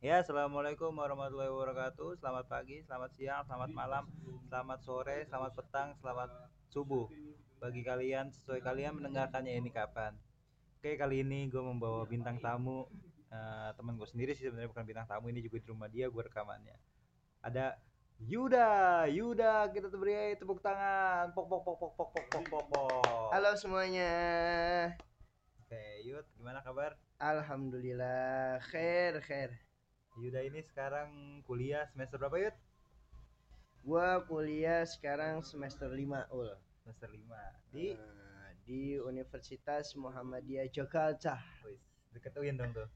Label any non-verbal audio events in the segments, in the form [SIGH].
Ya, assalamualaikum warahmatullahi wabarakatuh. Selamat pagi, selamat siang, selamat malam, selamat sore, selamat petang, selamat subuh. Bagi kalian, sesuai kalian mendengarkannya ini kapan. Oke, kali ini gue membawa bintang tamu. Uh, teman gue sendiri sih sebenarnya bukan bintang tamu, ini juga di rumah dia gue rekamannya. Ada Yuda, Yuda kita beri tepuk tangan. Pok pok pok pok pok pok pok pok. pok. Halo semuanya. Oke, Yud, gimana kabar? Alhamdulillah, khair khair. Yuda ini sekarang kuliah semester berapa Yud? Gua kuliah sekarang semester 5 ul. Semester 5 di uh, di Universitas Muhammadiyah Jakarta. Wis, deket UIN dong tuh.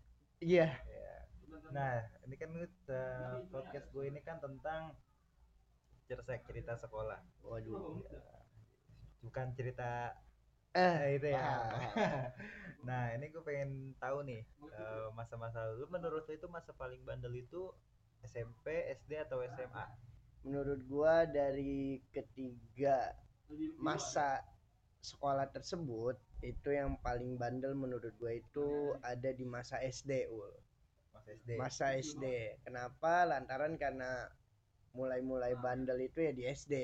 Iya. Yeah. Nah, ini kan uh, podcast gue ini kan tentang cersek cerita sekolah. Waduh. Bukan cerita eh, itu ya. [LAUGHS] nah, ini gue pengen tahu nih eh, masa-masa uh, lu menurut lu itu masa paling bandel itu SMP, SD atau SMA? Menurut gua dari ketiga masa sekolah tersebut itu yang paling bandel menurut gue itu ada di masa SD ul. Masa SD masa SD kenapa? Lantaran karena mulai-mulai bandel itu ya di SD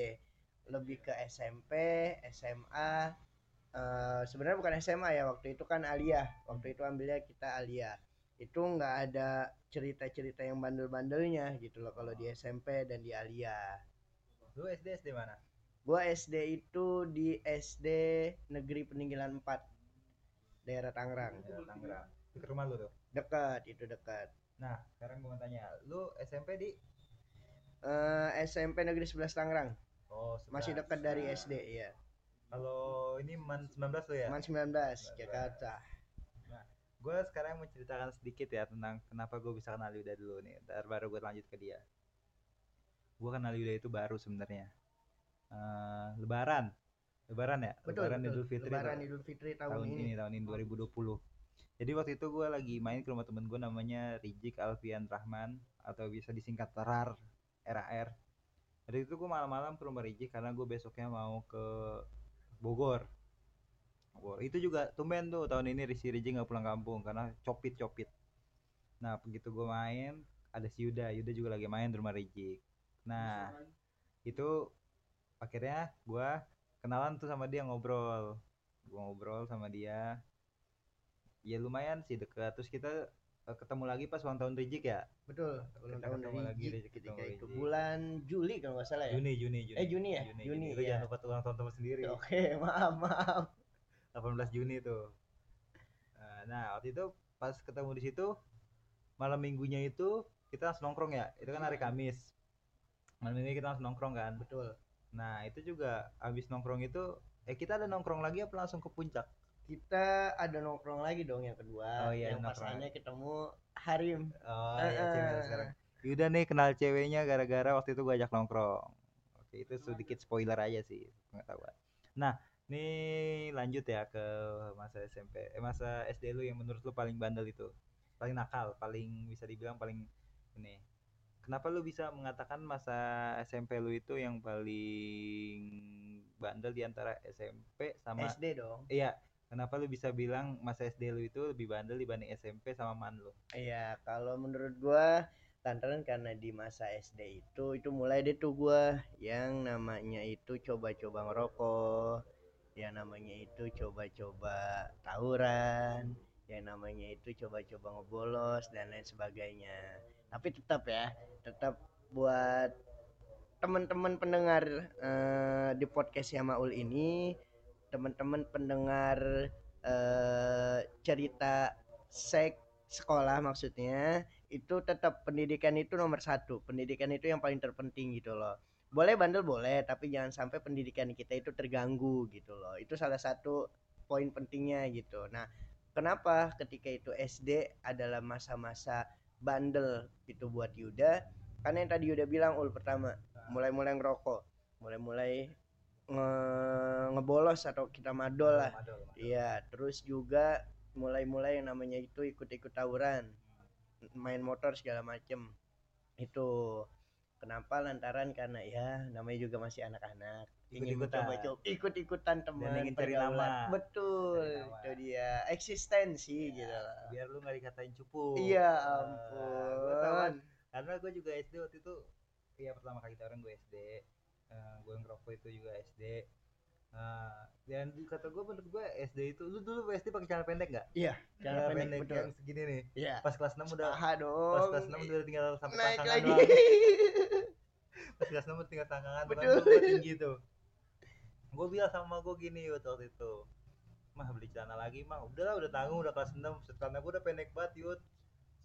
lebih ke SMP SMA uh, sebenarnya bukan SMA ya waktu itu kan aliyah. Waktu itu ambilnya kita aliyah. Itu nggak ada cerita-cerita yang bandel-bandelnya gitu loh kalau di SMP dan di aliyah. Lu SD SD mana? Gua SD itu di SD Negeri Peninggalan 4 daerah Tangerang. Daerah Tangerang. Dekat rumah lu tuh? Dekat itu dekat. Nah sekarang gua mau tanya lu SMP di? Uh, eh, SMP Negeri 11 Tangerang. Oh 11. masih dekat dari SD ya kalau ini man 19 tuh ya? Man 19, 19. Jakarta. Nah gue sekarang mau ceritakan sedikit ya tentang kenapa gue bisa kenal Yuda dulu nih. Ntar baru gue lanjut ke dia. Gue kenal Yuda itu baru sebenarnya. Uh, lebaran. Lebaran ya? Betul, lebaran betul. Idul Fitri lebaran Idul Fitri tahun, tahun ini. ini tahun ini 2020 jadi waktu itu gue lagi main ke rumah temen gue namanya Rijik Alfian Rahman atau bisa disingkat RAR RAR dari itu gue malam-malam ke rumah Rijik karena gue besoknya mau ke Bogor. Bogor. Itu juga tumben tuh tahun ini Risi Rijik nggak pulang kampung karena copit copit nah begitu gue main ada si Yuda. Yuda juga lagi main di rumah Rijik nah itu akhirnya gue kenalan tuh sama dia ngobrol. Gue ngobrol sama dia. Ya lumayan sih dekat terus kita ketemu lagi pas ulang tahun Rijik ya? Betul ulang kita tahun Rijik lagi Rijik ketika itu bulan Juli kalau nggak salah ya? Juni Juni Juni. Eh Juni ya? Juni, Juni, Juni. ya. jangan lupa ulang tahun teman sendiri. Oke okay, [LAUGHS] maaf. Maaf 18 Juni tuh. Nah waktu itu pas ketemu di situ malam minggunya itu kita langsung nongkrong ya? Itu kan hari Kamis. Malam minggu kita langsung nongkrong kan? Betul. Nah itu juga habis nongkrong itu eh kita ada nongkrong lagi apa langsung ke puncak kita ada nongkrong lagi dong yang kedua. Oh, iya, yang pasalnya ketemu Harim. Oh uh, iya cewek sekarang. Yuda nih kenal ceweknya gara-gara waktu itu gue ajak nongkrong. Oke itu sedikit spoiler aja sih pengetahuan. Nah ini lanjut ya ke masa SMP eh masa SD lu yang menurut lu paling bandel itu. Paling nakal paling bisa dibilang paling ini. Kenapa lu bisa mengatakan masa SMP lu itu yang paling bandel di antara SMP sama SD dong. Iya kenapa lu bisa bilang masa SD lu itu lebih bandel dibanding SMP sama man lu? Iya kalau menurut gua lantaran karena di masa SD itu itu mulai deh tuh gua. Yang namanya itu coba-coba ngerokok yang namanya itu coba-coba tawuran yang namanya itu coba-coba ngebolos dan lain sebagainya. Tapi tetap ya tetap buat teman-teman pendengar uh, di podcast Yamaul ini teman-teman pendengar uh, cerita sek sekolah maksudnya itu tetap pendidikan itu nomor satu. Pendidikan itu yang paling terpenting gitu loh. Boleh bandel boleh tapi jangan sampai pendidikan kita itu terganggu gitu loh. Itu salah satu poin pentingnya gitu. Nah kenapa ketika itu SD adalah masa-masa bandel itu buat Yuda? Karena yang tadi Yuda bilang ul pertama mulai-mulai ngerokok mulai-mulai nge ngebolos atau kita madol lah. iya terus juga mulai-mulai yang namanya itu ikut-ikut tawuran main motor segala macem. Itu Kenapa lantaran karena ya namanya juga masih anak-anak ingin ikut-ikutan. teman ingin cari nama betul itu dia eksistensi gitu lah biar lu nggak dikatain cupu. Iya ampun. Tawuran. karena gue juga SD waktu itu ya pertama kali tawuran gue SD Eh, gue ngerokok itu juga SD Nah, dan kata gue menurut gue SD itu lu dulu SD pakai celana pendek nggak? Iya, cara pendek, betul. yang segini nih. Iya. Pas kelas 6 udah Paha pas dong. kelas 6 udah tinggal sampai naik tangkangan lagi. doang. [LAUGHS] Pas kelas 6 udah tinggal tangkangan Betul. Betul. gue tinggi tuh. Gue bilang sama gue gini waktu itu. Mah beli celana lagi mah. Udahlah udah tanggung udah kelas 6 celana gue udah pendek banget yut.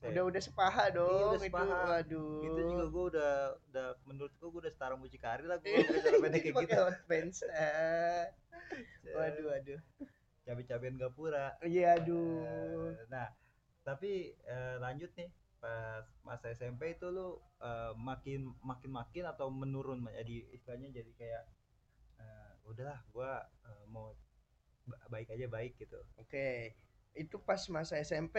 Saya- udah udah sepaha dong udah itu. sepaha. Waduh. itu juga gue udah udah menurut gue gue udah setara mucikari lah gue udah celana pendek kayak [LAUGHS] gitu. pants. Ah. Waduh, waduh. Cabe-cabean gapura. Iya, aduh. Eh, Nah, tapi eh, lanjut nih pas masa SMP itu lu eh, makin makin makin atau menurun jadi istilahnya jadi kayak eh, udahlah gua eh, mau ba- baik aja baik gitu. Oke. Itu pas masa SMP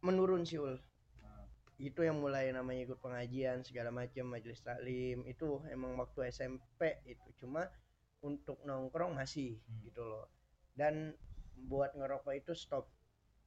menurun sih Ul. Nah, Itu yang mulai namanya ikut pengajian segala macam majelis taklim itu emang waktu SMP itu cuma untuk nongkrong masih Hmm. gitu loh. Dan buat ngerokok itu stop.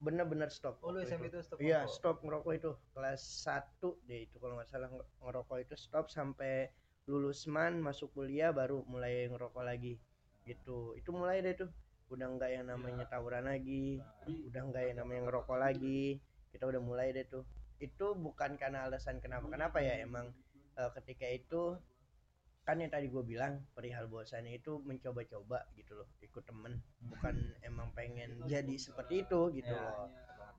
Bener-bener stop. Oh lu SMP itu. itu stop Iya, stop ngerokok itu kelas 1 deh itu kalau nggak salah nge- ngerokok itu stop sampai lulus man masuk kuliah baru mulai ngerokok lagi gitu. Itu mulai deh tuh. Udah nggak yang namanya tawuran lagi, udah nggak yang namanya ngerokok lagi. Kita udah mulai deh tuh. Itu bukan karena alasan kenapa kenapa ya emang eh, ketika itu kan yang tadi gue bilang perihal bosannya itu mencoba-coba gitu loh ikut temen bukan [LAUGHS] emang pengen jadi seperti itu gitu Ya. loh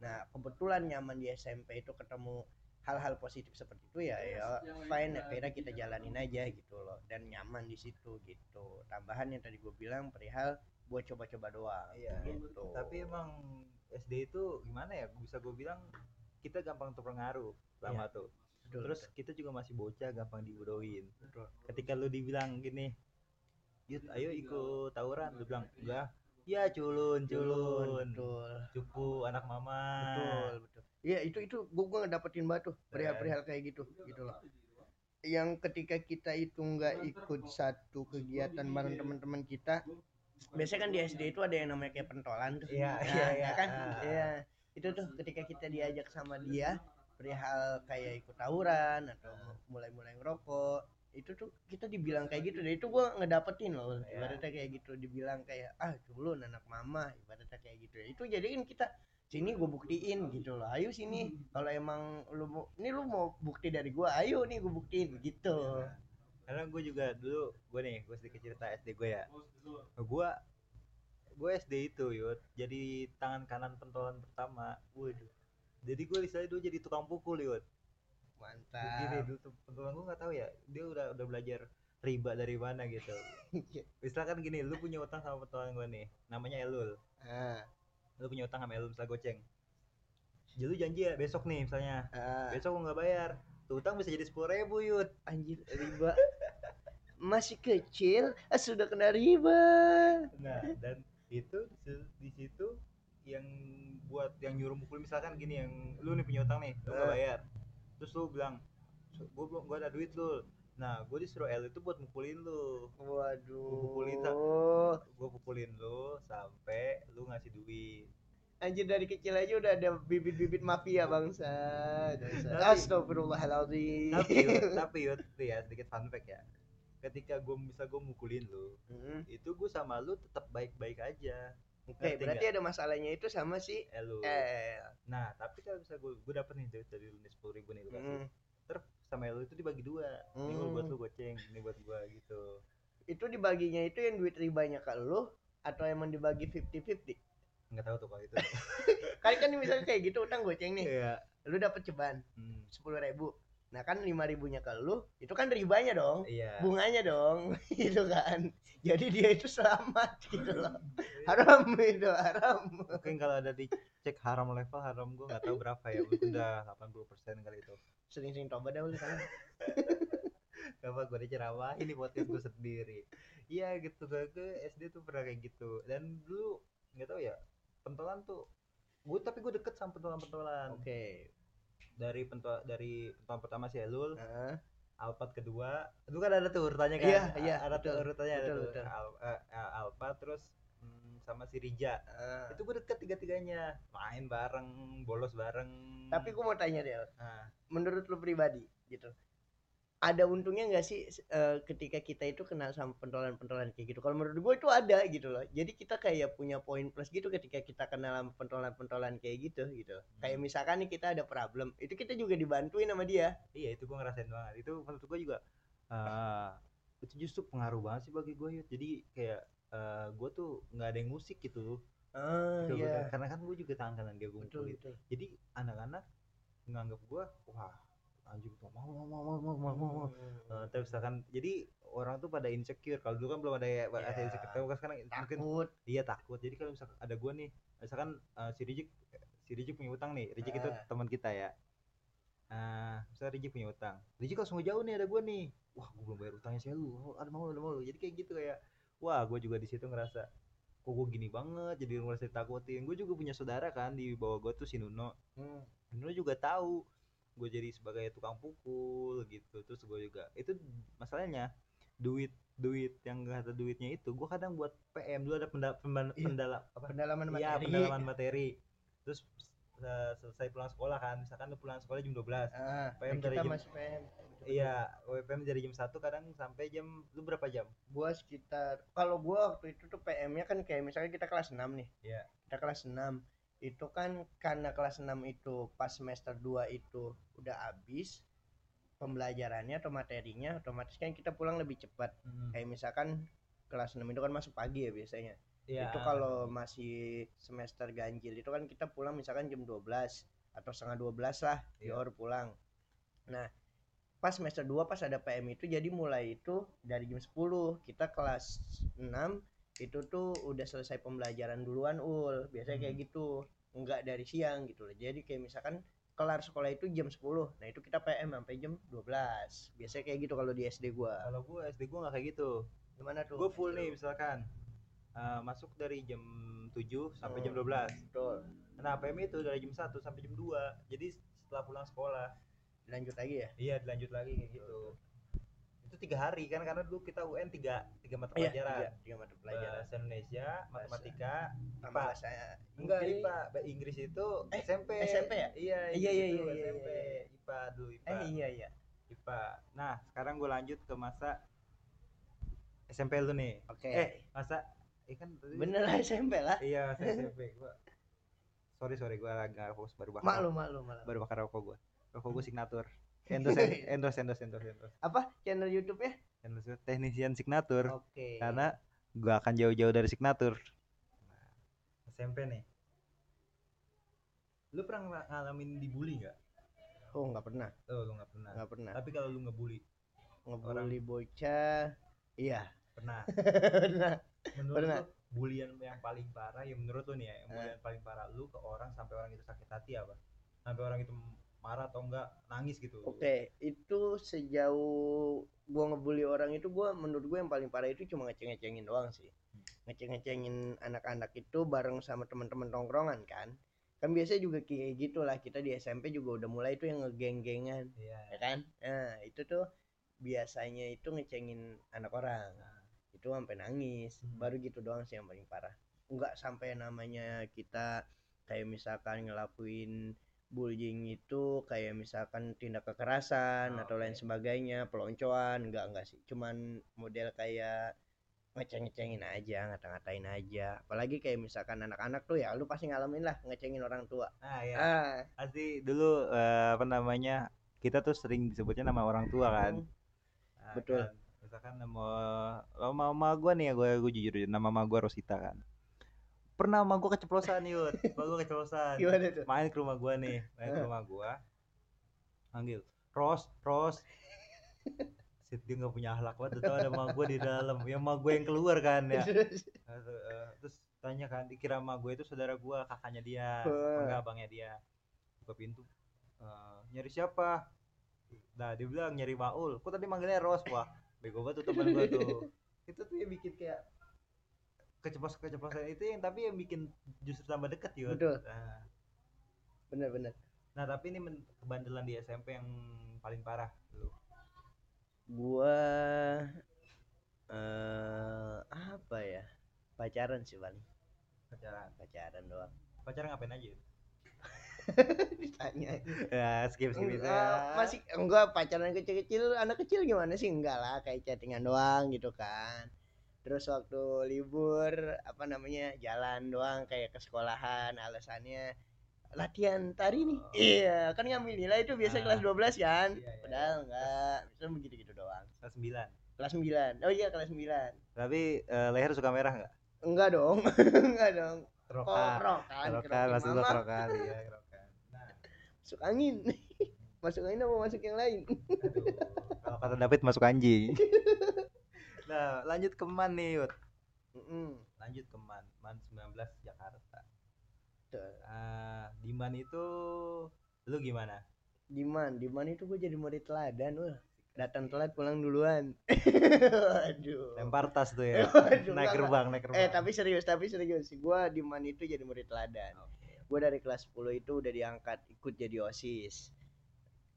Nah, kebetulan nyaman di SMP itu ketemu hal-hal positif seperti itu ya ya fine akhirnya kita jalanin aja gitu loh dan nyaman di situ gitu. Tambahan yang tadi gue bilang perihal buat coba-coba doang Iya. gitu. Tapi emang SD itu gimana ya? Bisa gue bilang kita gampang terpengaruh lama tuh. Betul, Terus kita juga masih bocah gampang dibodohin. betul. ketika lu dibilang gini Yud ayo ikut tawuran lu bilang enggak ya culun culun betul. cupu anak mama Betul, betul. Iya, itu itu gue gue ngedapetin batu perihal-perihal kayak gitu gitu loh. Yang ketika kita itu nggak ikut satu kegiatan bareng teman-teman kita, biasanya kan di SD itu ada yang namanya kayak pentolan tuh. Iya, iya, ya iya. kan? Iya. Itu tuh ketika kita diajak sama dia perihal kayak ikut tawuran atau mulai-mulai ngerokok, itu tuh kita dibilang kayak gitu. Dan itu gua ngedapetin loh. Iya. Ibaratnya kayak gitu dibilang kayak ah culun anak mama, ibaratnya kayak gitu. Itu jadiin kita sini gue buktiin gitu loh ayo sini kalau emang lu mau ini lu mau bukti dari gua ayo nih gue buktiin gitu karena gue juga dulu gue nih gue sedikit cerita SD gue ya. Gue gue SD itu yud. Jadi tangan kanan pentolan pertama. Waduh. Jadi gue istilahnya dulu jadi tukang pukul yud. Gini mantap dulu tuh pentolan gue nggak tahu ya dia udah udah belajar riba dari mana gitu. Misalkan gini lu punya utang sama pentolan gue nih namanya Elul. Ah, lu punya utang sama Elul misalnya goceng. Jadi lu janji ya besok nih misalnya. Ah. besok lu nggak bayar tuh utang bisa jadi sepuluh ribu yud. Anjir riba. Masih kecil ah, sudah kena riba. Nah dan itu di- situ yang buat yang nyuruh mukul misalkan gini yang lu nih punya utang nih lu nggak Eh. bayar. Terus lu bilang gue belum gue ada duit lu. Nah gue disuruh El itu buat mukulin lu. Waduh. Gua pukulin, gue pukulin lu sampai lu ngasih duit anjir dari kecil aja udah ada bibit-bibit mafia bangsa Astagfirullahaladzim. tapi yud, [LAUGHS] tapi yud tuh ya sedikit fun fact ya. Ketika gue bisa gue mukulin lu Hmm, itu gue sama lu tetap baik-baik aja. Oke, Ngerti berarti ada masalahnya itu sama si eh lu. Eh nah tapi kalau bisa gue gue dapet nih duit dari lu nih sepuluh ribu nih lu kasih. Terus sama lu itu dibagi dua. Ini gua buat Hmm. lu goceng ini buat gua gitu. Itu dibaginya itu yang duit ribanya ke lu atau emang dibagi 50-50 nggak tahu tuh kalau itu. [LAUGHS] Kali kan misalnya kayak gitu utang goceng nih. Iya. Lu dapet ceban Hmm, sepuluh ribu. Nah kan lima ribunya ke lu itu kan ribanya dong. Iya. Bunganya dong [LAUGHS] gitu kan. Jadi dia itu selamat gitu loh. [LAUGHS] Haram itu haram. Mungkin kalau ada di cek haram level haram gua nggak tahu berapa ya. Mungkin udah 80% kali itu. Sering-sering tobat dah lu kan. Gak apa gua diceramahin ini podcast gua sendiri. Iya gitu. Gue SD tuh pernah kayak gitu. Dan dulu nggak tahu ya pentolan tuh gue tapi gue deket sama pentolan-pentolan. Oke. Dari pentol dari pentolan pertama si Elul. Heeh. Alphard kedua. Itu kan ada tuh urutannya kan? Iya, iya, ada tuh betul, urutannya ada betul, tuh. betul. Al, eh, eh, Alphard terus hmm, sama si Rija. Ah. itu gue deket tiga tiganya main bareng bolos bareng. Tapi gue mau tanya Del. Nah, menurut lu pribadi gitu ada untungnya nggak sih eh, ketika kita itu kenal sama pentolan-pentolan kayak gitu? Kalau menurut gue itu ada gitu loh. Jadi kita kayak punya poin plus gitu ketika kita kenal sama pentolan-pentolan kayak gitu gitu kayak Hmm. misalkan nih kita ada problem itu kita juga dibantuin sama dia. Iya itu gue ngerasain banget. Itu menurut gue juga eh itu justru pengaruh banget sih bagi gue jadi kayak eh gue tuh nggak ada yang musik gitu. Ah Gitu, iya. karena kan gue juga tangan kanan dia gue betul jadi anak-anak nganggap gue wah anjing tuh mau mau mau mau mau mau mau. Uh, tapi misalkan jadi orang tuh pada insecure. Kalau dulu kan belum ada ya yeah. insecure. Tapi sekarang kan takut. Iya takut. Jadi kalau misalkan ada gua nih misalkan uh, si Rijik si Rijik punya utang nih. Rijik uh. itu eh. teman kita ya. Nah misalnya Rizik punya utang. Rijik langsung jauh nih ada gue nih. Wah gue belum bayar utangnya saya lu. Oh, Ada mau ada mau. Jadi kayak gitu kayak Wah gue juga di situ ngerasa Kok gue gini banget? Jadi ngerasa takutin Gue juga punya saudara kan Di bawah gue tuh si Nuno. Hmm. Nuno juga tahu gue jadi sebagai tukang pukul gitu terus gue juga itu masalahnya duit duit yang gak ada duitnya itu gue kadang buat PM dulu ada pendala, Iya. pendala apa pendalaman materi Iya, pendalaman materi. Terus se- selesai pulang sekolah kan, misalkan lu pulang sekolah jam 12. ah, PM dan dari jam- PM Iya, WPM dari jam 1 kadang sampai jam lu berapa jam? gua sekitar kalau gua waktu itu tuh PM-nya kan kayak misalnya kita kelas 6 nih. Iya. Kita kelas 6. Itu kan karena kelas 6 itu pas semester 2 itu udah habis pembelajarannya atau materinya otomatis kan kita pulang lebih cepat. Kayak misalkan kelas 6 itu kan masuk pagi ya biasanya. Iya. Itu kalau masih semester ganjil itu kan kita pulang misalkan jam 12 atau setengah 12 lah Iya. baru pulang. Nah, pas semester 2 pas ada PM itu jadi mulai itu dari jam 10 kita kelas 6 itu tuh udah selesai pembelajaran duluan ul. Biasanya kayak gitu. Enggak dari siang gitu loh. Jadi kayak misalkan kelar sekolah itu jam 10 nah itu kita PM sampai jam 12 biasanya kayak gitu kalau di SD gua. Kalau gue SD gue gak kayak gitu. gimana tuh? Gue full SD nih misalkan eh, masuk dari jam 7 sampai jam Hmm. 12. betul. Nah, PM itu dari jam 1 sampai jam 2. Jadi setelah pulang sekolah, lanjut lagi ya? Iya dilanjut lagi kayak gitu. Itu tiga hari kan karena dulu kita UN tiga tiga mata Iya, pelajaran. tiga, tiga mata pelajaran Bahasa Indonesia, matematika, Pak. bahasa Enggak, Inggris. IPA. Bahasa Inggris itu Eh, SMP. SMP ya? Iya, Iya, iya, itu iya, iya, SMP. iya. IPA dulu IPA. eh iya iya IPA. Nah, sekarang gue lanjut ke masa SMP lu nih. oke Eh, masa eh kan tadi bener lah SMP lah Iya, masa SMP gua. Sorry, sorry, gua lagi nggak fokus baru bakar. maklum maklum maklum Baru bakar rokok gua. Rokok gua signatur. Endorse, endorse, endorse, endorse, endorse. apa channel YouTube ya Endorse teknisian signatur. oke Karena gua akan jauh-jauh dari signatur. Nah, SMP nih. Lu pernah ngala- ngalamin dibully nggak? oh nggak pernah Oh, lu nggak pernah. nggak pernah Tapi kalau lu ngebully, ngebully bocah iya pernah. [LAUGHS] pernah Menurut Pernah. lu bulian yang paling parah ya menurut lu nih ya, yang Eh. bulian paling parah lu ke orang sampai orang itu sakit hati apa? Sampai orang itu marah atau enggak nangis gitu. Oke, itu sejauh gua ngebully orang itu gua menurut gua yang paling parah itu cuma ngeceng-ngecengin doang sih. Ngeceng-ngecengin anak-anak itu bareng sama teman-teman tongkrongan kan. Kan biasanya juga kayak gitulah kita di SMP juga udah mulai itu yang ngegeng-gengan, Iya. ya kan? Nah, itu tuh biasanya itu ngecengin anak orang. Itu sampai nangis. Hmm. Baru gitu doang sih yang paling parah. Enggak sampai namanya kita kayak misalkan ngelakuin bullying itu kayak misalkan tindak kekerasan Oh, atau lain oke. sebagainya peloncoan enggak enggak sih cuman model kayak ngeceng-ngecengin aja ngata-ngatain aja apalagi kayak misalkan anak-anak tuh ya lu pasti ngalamin lah ngecengin orang tua Nah, ya. ah Pasti dulu eh, apa namanya? Kita tuh sering disebutnya nama orang tua kan. hmm, Nah, Betul. kan, Misalkan nama nama mama gua nih ya, gua gua jujur nama mama gua Rosita kan. Pernah mama gua keceplosan yud, mama gua keceplosan. gimana tuh? Main ke rumah gua nih, main ke rumah gua. Manggil, Ros, Ros. Sit dia nggak punya akhlak banget, tau ada mama gua di dalam. Ya mama gua yang keluar kan ya. Tuh, eh, terus tanya kan dikira sama gue itu saudara gue kakaknya dia enggak abangnya dia. Buka pintu "Eh, nyari siapa? Nah dia bilang nyari Maul. Kok tadi manggilnya Ros? Wah bego banget tuh teman gue tuh. [LAUGHS] Itu tuh yang bikin kayak keceplosan keceplosan itu yang tapi yang bikin justru tambah deket yuk Betul. nah, bener-bener nah tapi ini kebandelan di SMP yang paling parah lu? Gua eh apa ya? Pacaran sih paling. Pacaran? Pacaran doang. Pacaran ngapain aja [LAUGHS] ditanya. Ya skip skip itu ya. masih enggak pacaran kecil-kecil anak kecil gimana sih? Enggak lah kayak chattingan doang gitu kan terus waktu libur apa namanya jalan doang kayak ke sekolahan alasannya latihan tari nih. Iya kan ngambil nilai itu biasa Ah. kelas 12 kan? Iya, iya, padahal enggak bisa begitu gitu doang. Kelas sembilan. Kelas 9 oh iya kelas 9 tapi eh, leher suka merah nggak? Enggak dong [LAUGHS] enggak dong. Oh rokan rokan rokan kerokin masuk mama. rokan [LAUGHS] iya rokan nah. Masuk angin. [LAUGHS] Masuk angin apa masuk yang lain? Aduh kalau kata David masuk anjing nah lanjut ke Man nih Yud Mm-mm. lanjut ke Man Man 19 Jakarta ah di Man itu lu gimana Diman, Diman itu gue jadi murid teladan wah. Datang telat pulang duluan. [LAUGHS] Aduh. lempar tas tuh ya [LAUGHS] Waduh, naik gerbang naik gerbang Eh tapi serius, tapi serius. Gua Diman itu jadi murid teladan. Gue dari kelas 10 itu udah diangkat ikut jadi OSIS.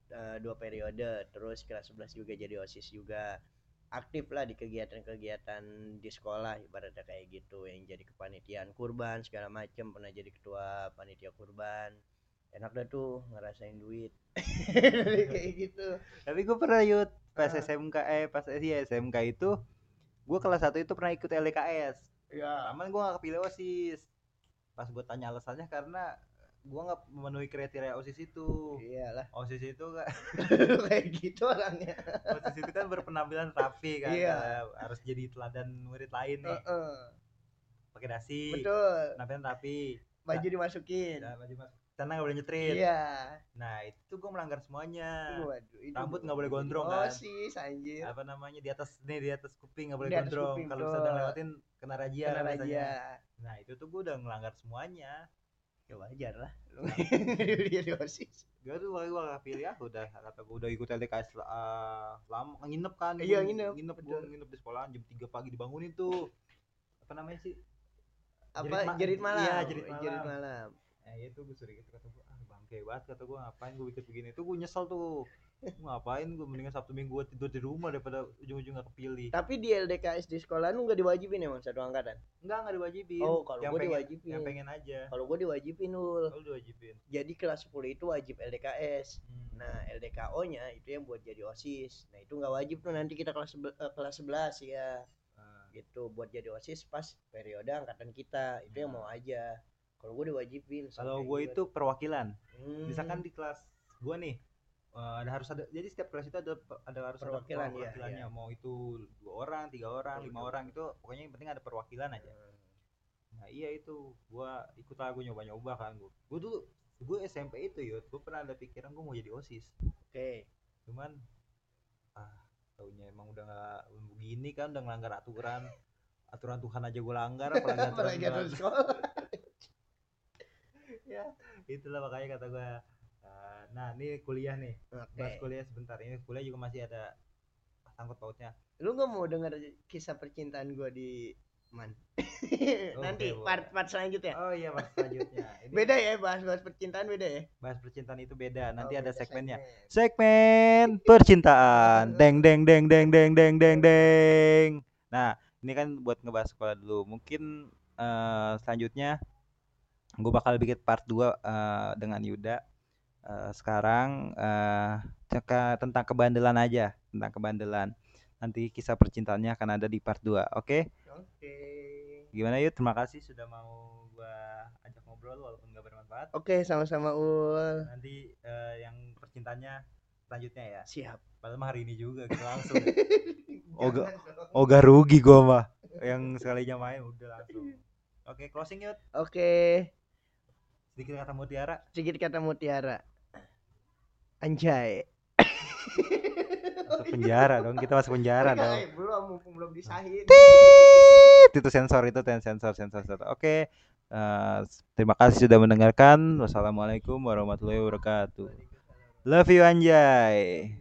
Eh, dua periode, terus kelas 11 juga jadi OSIS juga. Aktif lah di kegiatan-kegiatan di sekolah ibaratnya kayak gitu. Yang jadi kepanitiaan kurban segala macem. Pernah jadi ketua panitia kurban. Enak dah tuh ngerasain duit. [LAUGHS] Kayak gitu. Tapi gue pernah Yud pas Ah. SMK eh pas iya SMK itu gue kelas 1 itu pernah ikut LKS ya Aman gue gak kepilih OSIS. Pas gue tanya alasannya karena gue nggak memenuhi kriteria OSIS itu. Iyalah. OSIS itu kan [LAUGHS] kayak gitu orangnya. OSIS itu kan berpenampilan rapi kan Iya. harus jadi teladan murid lain nih. Heeh. pakai dasi. Betul. Penampilan rapi. Baju dimasukin. Dan baju mas sana nggak boleh nyetrit. Iya. Nah itu gue melanggar semuanya. Waduh itu Rambut gua nggak boleh gondrong, kan? osis anjir. Apa namanya di atas nih di atas kuping nggak boleh Di gondrong. kalau sedang lewatin kena razia kena raja nah itu tuh gue udah ngelanggar semuanya ya wajar lah. Dia di osis. Gue tuh waktu gue gak pilih ah udah kata gue udah ikut LDKS uh, lama nginep kan. Iya, nginep, nginep gue nginep di sekolahan jam 3 pagi dibangunin tuh. Apa namanya sih? Apa? Ma- jerit malam. Iya jerit malam, malam. Nah, itu gue sering itu kata gue ah bangke banget kata gue ngapain gue ikut begini? Tuh gue nyesel tuh ngapain gue mendingan sabtu minggu gue tidur di rumah daripada ujung-ujung gak kepilih tapi di LDKS di sekolah lu nggak diwajibin emang satu angkatan enggak enggak diwajibin Oh, kalau pengen, diwajibin. yang pengen aja kalau gue diwajibin ul kalau diwajibin jadi kelas 10 itu wajib LDKS Hmm. Nah, LDKO-nya itu yang buat jadi OSIS. Nah, itu nggak wajib tuh nanti kita kelas eh, kelas 11 ya. Ah. Gitu buat jadi OSIS pas periode angkatan kita. Itu yang mau aja. Kalau gue diwajibin. kalau gue gua- itu perwakilan Hmm, misalkan di kelas gue nih eh, ada harus ada jadi setiap kelas itu ada ada harus Perwakilan, ada iya, perwakilannya. iya. mau itu dua orang tiga orang lima orang itu pokoknya yang penting ada perwakilan aja. Nah iya itu. Gue ikut lah gue nyoba nyoba kan. Gue gue dulu gue SMP itu yud. Gue pernah ada pikiran gue mau jadi osis. Oke. cuman ah taunya emang udah nggak begini kan udah ngelanggar aturan. Aturan Tuhan aja gue langgar [LAUGHS] apalagi aturan Tuhan. sekolah. [LAUGHS] ya itulah makanya kata gue ah, nah ini kuliah nih. Oke. bahas kuliah sebentar. Ini kuliah juga masih ada sangkut pautnya. Lu nggak mau denger kisah percintaan gue di Man? [LAUGHS] Nanti oke, part part selanjutnya. oh iya mas selanjutnya. [LAUGHS] Ini Beda ya bahas-bahas percintaan beda ya. bahas percintaan itu beda. Nanti Oh, ada beda segmennya. segmen. segmen percintaan. Deng deng deng deng deng deng deng deng. Nah ini kan buat ngebahas sekolah dulu. Mungkin eh, selanjutnya gue bakal bikin part 2 eh, dengan Yuda Eh, sekarang eh ceka- tentang kebandelan aja tentang kebandelan. Nanti kisah percintaannya akan ada di part 2 oke? Oke. gimana yuk terima kasih sudah mau gua ajak ngobrol walaupun gak bermanfaat. Oke, sama-sama Ul. nanti eh, yang percintaannya selanjutnya ya. Siap. padahal mah hari ini juga gitu langsung. [LAUGHS] Oga- rugi gua mah. Yang sekalinya main udah langsung. Oke closing yuk Oke, sedikit kata mutiara. Sedikit kata mutiara. Anjay. masuk penjara dong kita masuk penjara Enggak, dong. belum mumpung belum disahin. Itu sensor itu ten sensor sensor sensor. Oke eh, terima kasih sudah mendengarkan. Wassalamualaikum warahmatullahi wabarakatuh. Love you anjay